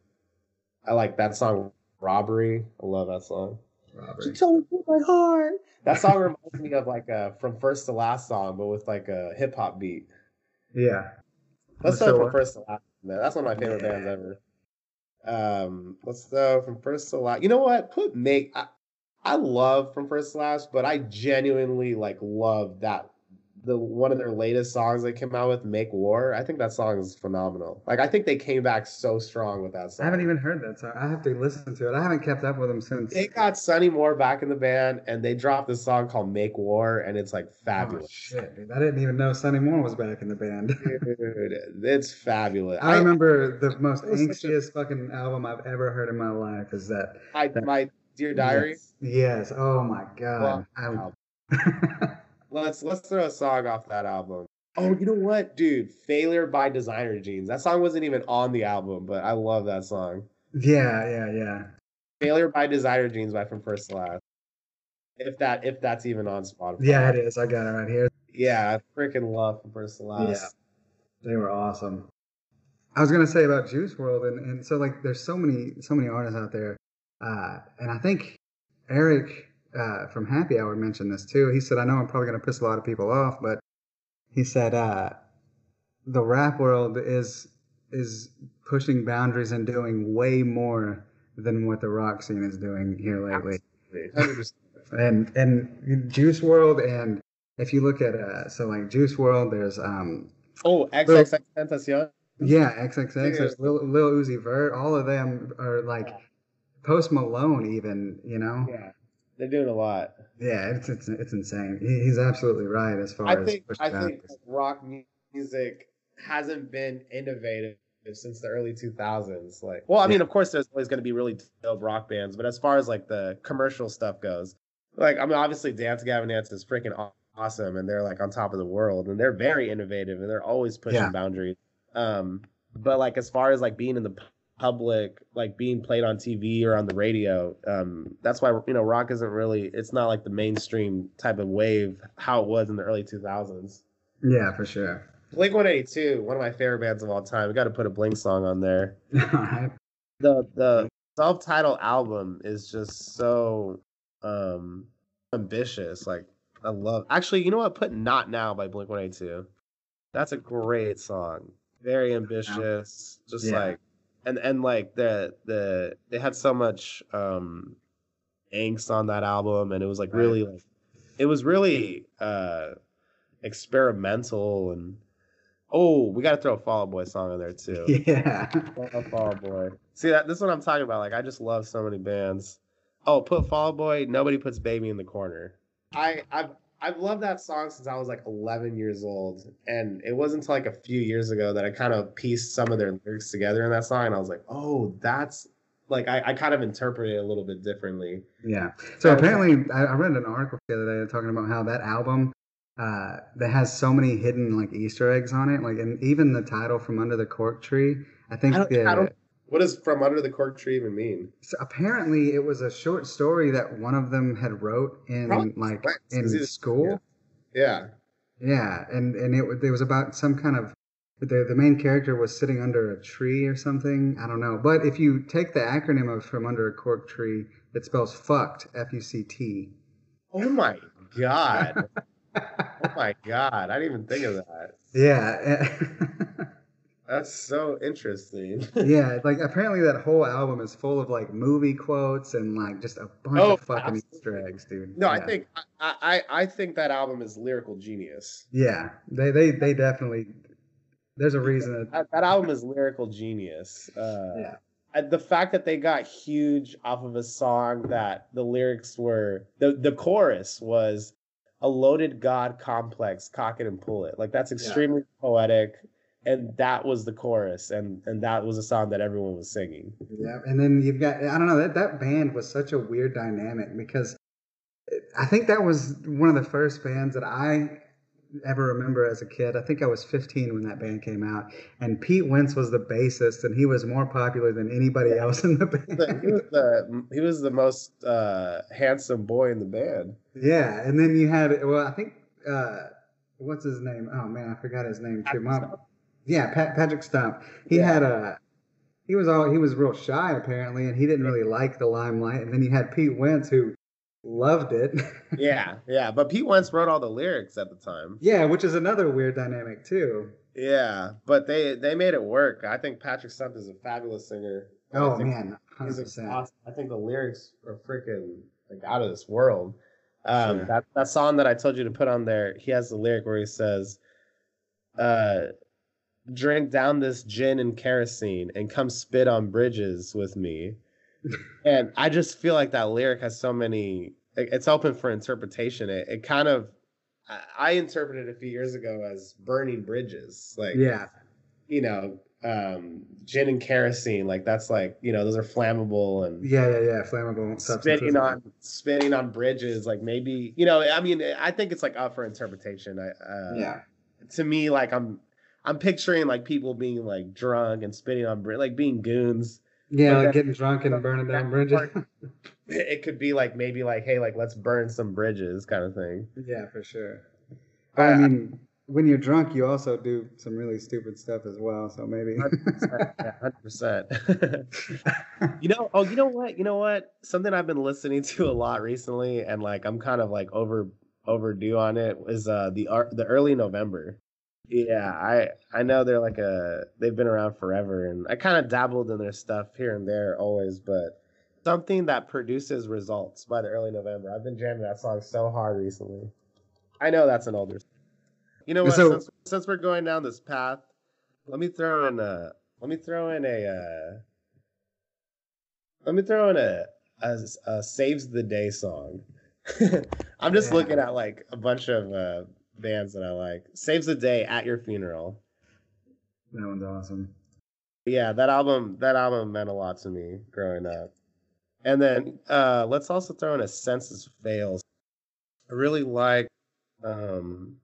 I like that song "Robbery." I love that song. Robert. told me my heart. That song reminds me of like a from first to last song, but with like a hip hop beat. Yeah. Let's go from first to last. Man, that's one of my favorite Yeah. bands ever. Um, let's go from first to last. You know what? Put make. I, I love from first to last, but I genuinely like love that the one of their latest songs they came out with, "Make War." I think that song is phenomenal. Like I think they came back so strong with that song. I haven't even heard that song. I have to listen to it. I haven't kept up with them since. They got Sonny Moore back in the band, and they dropped this song called "Make War," and it's like fabulous. Oh, fabulous. shit, dude. I didn't even know Sonny Moore was back in the band. <laughs> Dude, it's fabulous. I remember the <laughs> most anxious a- fucking album I've ever heard in my life is that. I, my dear diary. Yes. Yes. Oh my god. Well, I- <laughs> Let's let's throw a song off that album. Oh, you know what, dude? Failure by Designer Jeans. That song wasn't even on the album, but I love that song. yeah, yeah, yeah. Failure by Designer Jeans by From First to Last. If that if that's even on Spotify. Yeah, it is. I got it right here. Yeah, I freaking love From First to Last. Yeah, they were awesome. I was gonna say about Juice WRLD, and, and so like there's so many so many artists out there, uh, and I think Eric uh, from Happy Hour mentioned this too. He said, "I know I'm probably gonna piss a lot of people off, but he said uh, the rap world is is pushing boundaries and doing way more than what the rock scene is doing here lately." and and Juice WRLD, and if you look at uh, so like Juice WRLD, there's um Oh, XXX Tentacion. yeah, XXX. Yeah. There's Lil, Lil Uzi Vert. All of them are like Post Malone, even. You know. Yeah, they're doing a lot. Yeah, it's it's it's insane. He, he's absolutely right as far I as think pushing I think rock music hasn't been innovative since the early 2000s. Like, well, I mean, of course, there's always going to be really dope rock bands, but as far as like the commercial stuff goes, like, I mean, obviously, Dance Gavin Dance is freaking awesome, and they're like on top of the world, and they're very innovative, and they're always pushing Yeah. boundaries. Um, but like as far as like being in the pu- public, like being played on TV or on the radio, um, that's why you know rock isn't really. It's not like the mainstream type of wave how it was in the early 2000s. Yeah, for sure. Blink 182, one of my favorite bands of all time. We got to put a Blink song on there. <laughs> The the self-titled album is just so um ambitious. Like I love. Actually, you know what? Put Not Now by Blink 182. That's a great song. Very ambitious. Just Yeah. like and and like the the they had so much um angst on that album and it was like Right. really like it was really uh experimental and oh we got to throw a Fall Out Boy song in there too <laughs> Yeah. Fall Out Boy see that this is what i'm talking about like i just love so many bands oh put Fall Out Boy nobody puts baby in the corner i i've I've loved that song since I was like 11 years old, and it wasn't until like a few years ago that I kind of pieced some of their lyrics together in that song, and I was like, "Oh, that's like I, I kind of interpret it a little bit differently." Yeah. So apparently, I, I read an article the other day talking about how that album uh, that has so many hidden like Easter eggs on it, like and even the title from Under the Cork Tree. I think I don't- the, I don't- What does "From Under the Cork Tree" even mean? so apparently it was a short story that one of them had wrote in Probably like in school. Yeah, Yeah, and and it, it was about some kind of the the main character was sitting under a tree or something. I don't know. But if you take the acronym of from under a cork tree, it spells fucked, F U C T. Oh my god. <laughs> oh my god. I didn't even think of that. Yeah. <laughs> That's so interesting. <laughs> yeah, like apparently that whole album is full of like movie quotes and like just a bunch Oh, of fucking absolutely. Easter eggs, dude. No, I think I, I I think that album is lyrical genius. Yeah, they they they definitely. There's a reason. That, That, album is lyrical genius. Uh, Yeah. The fact that they got huge off of a song that the lyrics were the the chorus was a loaded god complex, cock it and pull it. Like that's extremely poetic, and that was the chorus, and and that was a song that everyone was singing. Yeah, and then you've got I don't know that that band was such a weird dynamic because I think that was one of the first bands that I ever remember as a kid. I think I was 15 when that band came out, and Pete Wentz was the bassist, and he was more popular than anybody else in the The- he band. was the he was the most uh, handsome boy in the band. yeah, and then you had well, I think uh, what's his name? Oh man, I forgot his name too. Patrick My- Stump? yeah, Pat, Patrick Stump. He Yeah. had a. He was all he was real shy apparently, and he didn't really like the limelight. And then you had Pete Wentz who loved it. <laughs> Yeah, yeah. But Pete Wentz wrote all the lyrics at the time. yeah, which is another weird dynamic too. Yeah, but they they made it work. I think Patrick Stump is a fabulous singer. Oh man, hundred he's a- percent. awesome. I think the lyrics are freaking like out of this world. Um, that that song that I told you to put on there, he has the lyric where he says, uh, "Drink down this gin and kerosene and come spit on bridges with me." <laughs> and I just feel like that lyric has so many. It's open for interpretation. It, it kind of, I, interpreted it a few years ago as burning bridges, like Yeah. you know, um, gin and kerosene. Like that's like you know those are flammable and Yeah, yeah, yeah. Flammable substances. spitting on spitting on bridges. Like maybe you know. I mean, I think it's like up for interpretation. I uh, Yeah. To me, like I'm I'm picturing like people being like drunk and spitting on bri- like being goons. Yeah, like getting drunk and burning down bridges. <laughs> It could be like maybe like hey like let's burn some bridges kind of thing. yeah, for sure. But I mean, when you're drunk, you also do some really stupid stuff as well. So maybe. hundred percent. <laughs> You know, oh, you know what? You know what? Something I've been listening to a lot recently, and like I'm kind of like over overdue on it. Is uh the ar- the early November? Yeah, I I know they're like a they've been around forever, and I kind of dabbled in their stuff here and there always, but something that produces results by the early November. I've been jamming that song so hard recently. I know that's an older. You know what? So- since, since we're going down this path, let me throw in a let me throw in a uh, let me throw in a, a, a saves the day song. <laughs> I'm just Yeah. looking at like a bunch of uh, bands that I like. Saves the day at your funeral. that one's awesome. Yeah, that album that album meant a lot to me growing up. And then uh, let's also throw in a Senses Fails. I really like um,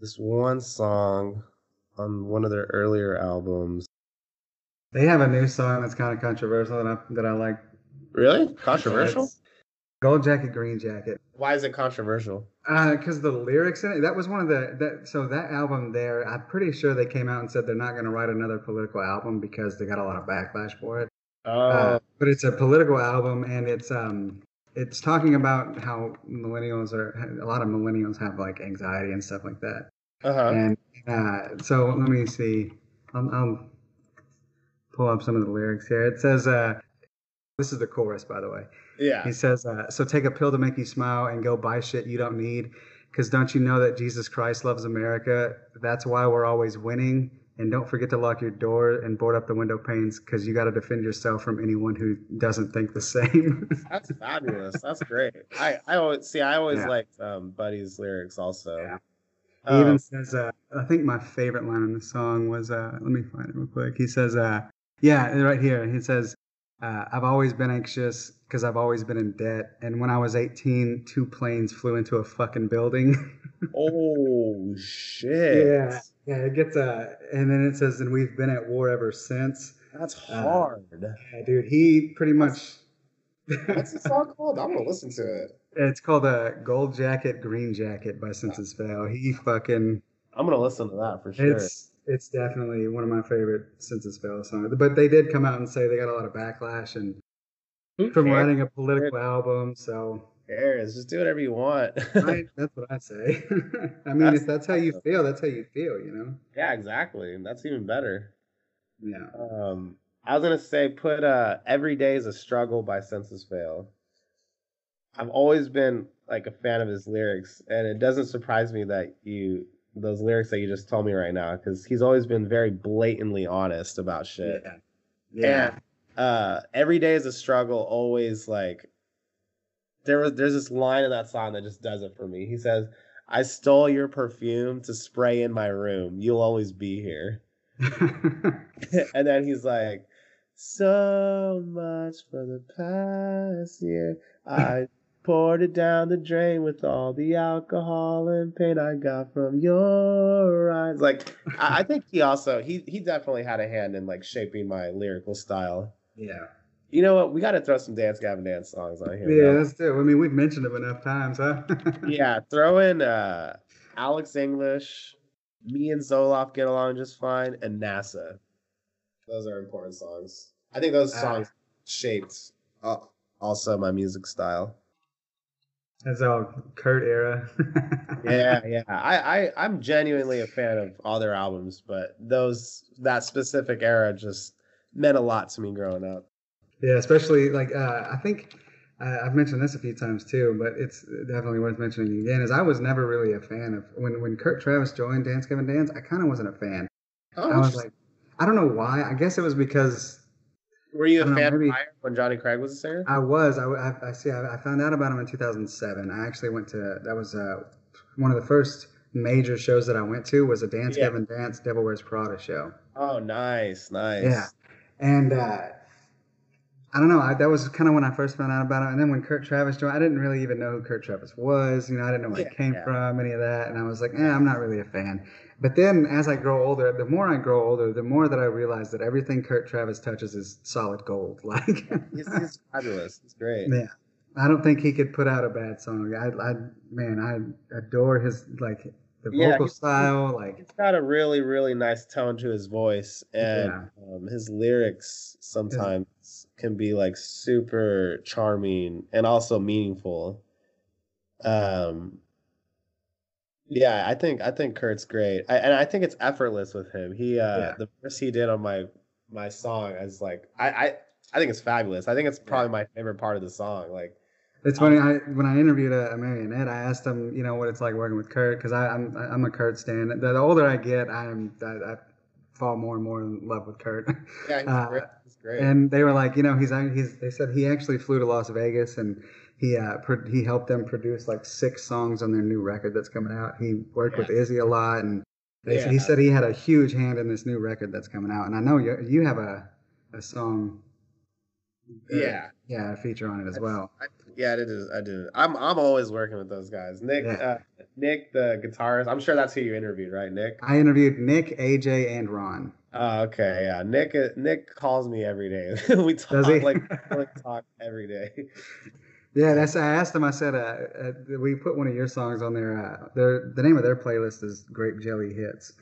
this one song on one of their earlier albums. They have a new song that's kind of controversial that I that I like. Really controversial? Gold Jacket, Green Jacket. Why is it controversial? because the lyrics in it that was one of the that so that album there i'm pretty sure they came out and said they're not going to write another political album because they got a lot of backlash for it Oh, uh, but it's a political album and it's um it's talking about how millennials are a lot of millennials have like anxiety and stuff like that uh huh. and uh, so let me see I'll, I'll pull up some of the lyrics here it says uh this is the chorus by the way Yeah. he says, uh, "So take a pill to make you smile and go buy shit you don't need, because don't you know that Jesus Christ loves America? That's why we're always winning. And don't forget to lock your door and board up the window panes, because you got to defend yourself from anyone who doesn't think the same." <laughs> That's fabulous. That's great. I I always see. I always Yeah. liked um, Buddy's lyrics also. Yeah. Um, He even says, uh, I think my favorite line in the song was, uh, let me find it real quick. He says, uh, yeah, right here. He says, uh, I've always been anxious because I've always been in debt. And when I was 18, two planes flew into a fucking building. <laughs> oh shit. yeah. Yeah, it gets, uh, and then it says, and we've been at war ever since. That's Uh, hard. Yeah, dude, he pretty much. What's the song called? I'm gonna listen to it. It's called uh, Gold Jacket, Green Jacket by Senses Fail. He fucking. I'm gonna listen to that for sure. It's it's definitely one of my favorite Senses Fail songs. But they did come out and say they got a lot of backlash and Who from cares? writing a political album. So Who cares? Just do whatever you want. I, that's what I say. <laughs> I mean, That's if that's how you feel, that's how you feel. You know? yeah, exactly. That's even better. Yeah. Um, I was gonna say put uh "Every Day is a Struggle" by Senses Fail. I've always been like a fan of his lyrics, and it doesn't surprise me that you those lyrics that you just told me right now, because he's always been very blatantly honest about shit. Yeah. Yeah. And uh, "Every Day is a Struggle" always like there was there's this line in that song that just does it for me. He says, "I stole your perfume to spray in my room. You'll always be here." <laughs> and then he's like, "So much for the past year. I poured it down the drain with all the alcohol and pain I got from your eyes." Like, I, think he also he he definitely had a hand in like shaping my lyrical style. yeah. You know what? We got to throw some Dance Gavin Dance songs on here. Yeah, that's it. I mean, we've mentioned them enough times, huh? <laughs> yeah. Throw in uh, Alex English. Me and Zoloft get along just fine, and NASA. Those are important songs. I think those Ah. songs shaped uh, also my music style. That's all Kurt era. <laughs> Yeah, yeah. I, I I'm genuinely a fan of all their albums, but those that specific era just meant a lot to me growing up. Yeah, especially like uh, I think I, I've mentioned this a few times too, but it's definitely worth mentioning again. Is I was never really a fan of when when Kurt Travis joined Dance Gavin Dance. I kind of wasn't a fan. Oh, I was like, I don't know why. I guess it was because were you a don't know, fan maybe- when Jonny Craig was a singer? I was. I, I, I see. I, I found out about him in 2007. I actually went to. That was uh, one of the first major shows that I went to. Was a Dance Yeah. Gavin Dance Devil Wears Prada show. Oh, nice, nice. Yeah, and uh, I don't know. I, that was kind of when I first found out about him. And then when Kurt Travis joined, I didn't really even know who Kurt Travis was. You know, I didn't know where Yeah, he came yeah. from, any of that. And I was like, eh, I'm not really a fan. But then as I grow older, the more I grow older, the more that I realize that everything Kurt Travis touches is solid gold. <laughs> Like, He's, he's fabulous. He's great. yeah. I don't think he could put out a bad song. I, I man, I adore his like the Yeah, vocal he's- style. Like, He's got a really, really nice tone to his voice, and Yeah. um, his lyrics sometimes can be like super charming and also meaningful. Um, yeah, I think I think Kurt's great, I, and I think it's effortless with him. He uh, Yeah. the verse he did on my my song is like I I, I think it's fabulous. I think it's probably my favorite part of the song. Like, It's funny. I when I interviewed a, Amarionette, I asked him, you know, what it's like working with Kurt, because I'm I'm a Kurt stan. The, the older I get, I'm I, I fall more and more in love with Kurt. yeah, he's <laughs> Uh, great. He's great. And they were like, you know, he's he's. They said he actually flew to Las Vegas and he uh pro- he helped them produce like six songs on their new record that's coming out. He worked with Izzy a lot, and they, he said he had a huge hand in this new record that's coming out. And I know you you have a a song. uh, yeah. Yeah, a feature on it as well. I, yeah, I did. I did. I'm I'm always working with those guys. Nick, Yeah. uh, Nick, the guitarist. I'm sure that's who you interviewed, right, Nick? I interviewed Nick, AJ, and Ron. Oh, okay, yeah. Nick, uh, Nick calls me every day. <laughs> we talk Does he? like <laughs> we talk every day. Yeah, that's. I asked him. I said, uh, uh, we put one of your songs on there. Uh, their the name of their playlist is Grape Jelly Hits.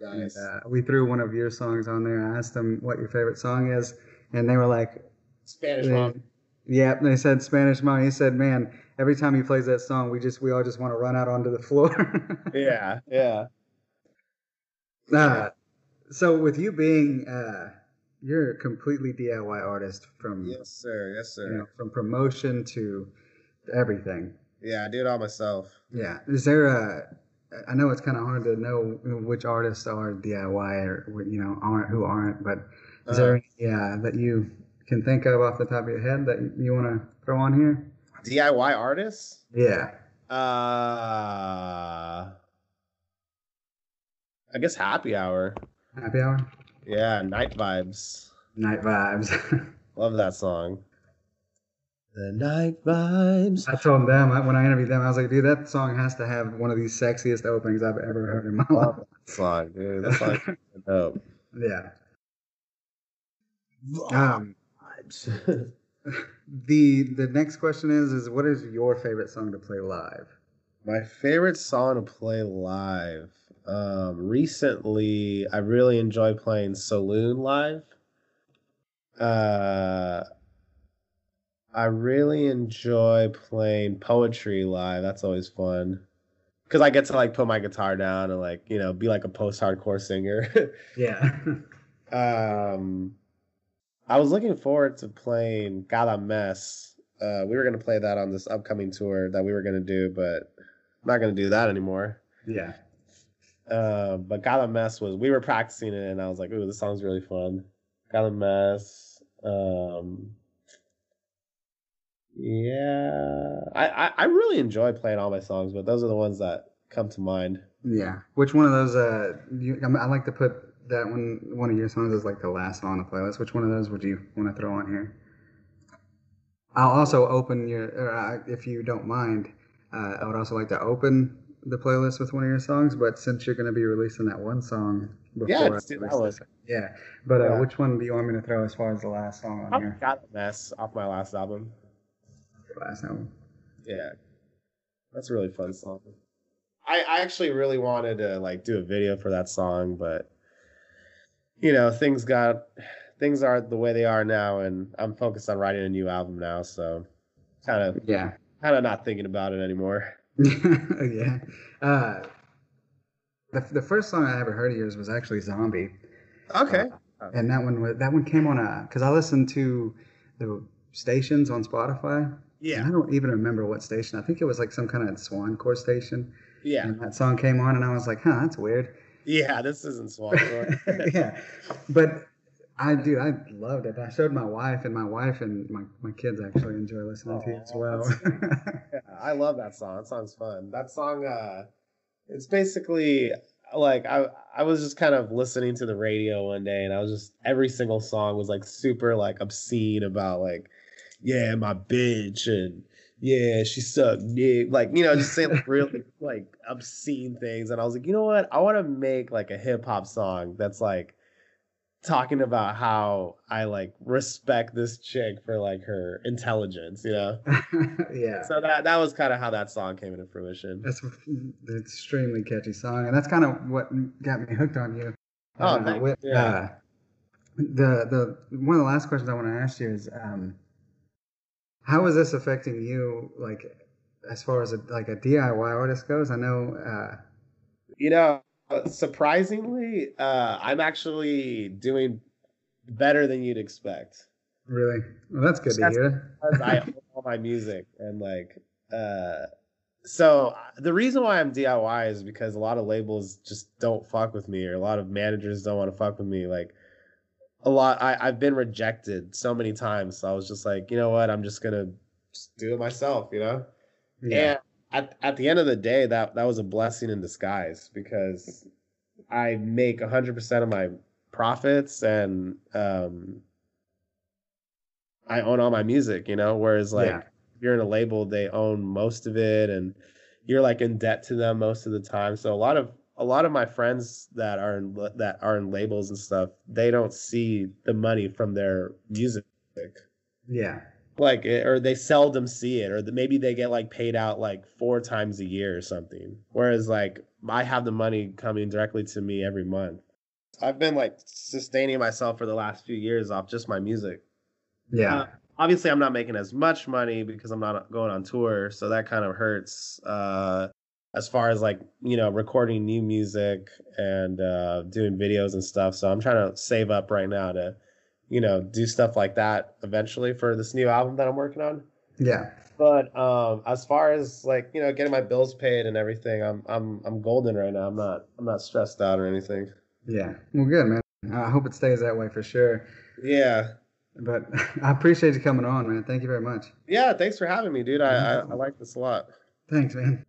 And, Nice. uh, we threw one of your songs on there. I asked them what your favorite song is, and they were like, Spanish they- mom. "Yeah." They said Spanish Mom. He said, "Man, every time he plays that song, we just we all just want to run out onto the floor." <laughs> Yeah, yeah. Uh, so with you being, uh, you're a completely DIY artist from Yes, sir. Yes, sir. you know from promotion to everything. Yeah, I do it all myself. Yeah. Is there a? I know it's kind of hard to know which artists are DIY or you know aren't who aren't, but is there any yeah that you can think of off the top of your head that you want to throw on here? DIY artists? Yeah. Uh, I guess Happy Hour. Happy Hour. Yeah, Night Vibes. Night Vibes. <laughs> Love that song. The Night Vibes. I told them I, when I interviewed them, I was like, dude, that song has to have one of the sexiest openings I've ever heard in my life. Song, dude. That song <laughs> dope. Yeah. Um, <laughs> the the next question is is what is your favorite song to play live? My favorite song to play live. Um, recently, I really enjoy playing Saloon live. Uh, I really enjoy playing poetry live. That's always fun because I get to like put my guitar down and like you know be like a post-hardcore singer. <laughs> Yeah. um, I was looking forward to playing Gala Mess. Uh, we were gonna play that on this upcoming tour that we were gonna do, but I'm not gonna do that anymore. yeah. Uh, but Gala Mess was we were practicing it, and I was like, "Ooh, this song's really fun." Gala Mess. Um, yeah, I, I I really enjoy playing all my songs, but those are the ones that come to mind. Yeah. Which one of those? Uh, you, I, like to put that one. One of your songs is like the last song on the playlist. Which one of those would you want to throw on here? I'll also open your, uh, if you don't mind. Uh, I would also like to open the playlist with one of your songs. But since you're going to be releasing that one song before, Yeah, let's do that one. Yeah. But uh, Yeah. which one do you want me to throw as far as the last song on I here? got a mess off my last album. The last album. Yeah, that's a really fun song. I, I actually really wanted to like do a video for that song, but you know things got things are the way they are now, and I'm focused on writing a new album now, so kind of Yeah. kind of not thinking about it anymore. <laughs> yeah. Uh, the, the first song I ever heard of yours was actually Zombie. Okay. and that one was that one came on a because I listened to the stations on Spotify, Yeah. I don't even remember what station. I think it was like some kind of Swancore station. Yeah. And that song came on, and I was like, huh, that's weird. Yeah, this isn't Swancore. <laughs> yeah. But I do. I loved it. I showed my wife, and my wife and my, my kids actually enjoy listening to it as well. <laughs> Yeah, I love that song. That song's fun. That song, uh, it's basically like I I was just kind of listening to the radio one day, and I was just every single song was like super like obscene about like, yeah, my bitch, and yeah, she sucked dick, like you know, just saying like really <laughs> like obscene things. And I was like, you know what? I want to make like a hip hop song that's like talking about how I like respect this chick for like her intelligence, you know. <laughs> yeah. So that that was kind of how that song came into fruition. That's an extremely catchy song, and that's kind of what got me hooked on you. Oh, Uh, with, yeah. uh, the the one of the last questions I want to ask you is, um, how is this affecting you, like as far as a, like a DIY artist goes? I know. Uh, You know, surprisingly, uh, I'm actually doing better than you'd expect. really, well, that's good to hear. because I <laughs> own all my music and like uh so the reason why I'm DIY is because a lot of labels just don't fuck with me or a lot of managers don't want to fuck with me like a lot I, I've been rejected so many times so I was just like you know what I'm just gonna just do it myself you know Yeah. and at, at the end of the day that that was a blessing in disguise because I make 100% of my profits and um I own all my music, you know, whereas like Yeah. if you're in a label, they own most of it and you're like in debt to them most of the time. So a lot of a lot of my friends that are in that are in labels and stuff, they don't see the money from their music. yeah. Like or they seldom see it or the, maybe they get like paid out like four times a year or something. Whereas like I have the money coming directly to me every month. I've been like sustaining myself for the last few years off just my music. Yeah. Uh, obviously I'm not making as much money because I'm not going on tour, so that kind of hurts. Uh, as far as like you know, recording new music and uh, doing videos and stuff. So I'm trying to save up right now to, you know, do stuff like that eventually for this new album that I'm working on. yeah. But um, as far as like you know, getting my bills paid and everything, I'm I'm I'm golden right now. I'm not I'm not stressed out or anything. Yeah. Well, good, man. I hope it stays that way for sure. Yeah. But <laughs> I appreciate you coming on, man. Thank you very much. Yeah, thanks for having me, dude. I, I, I like this a lot. Thanks, man.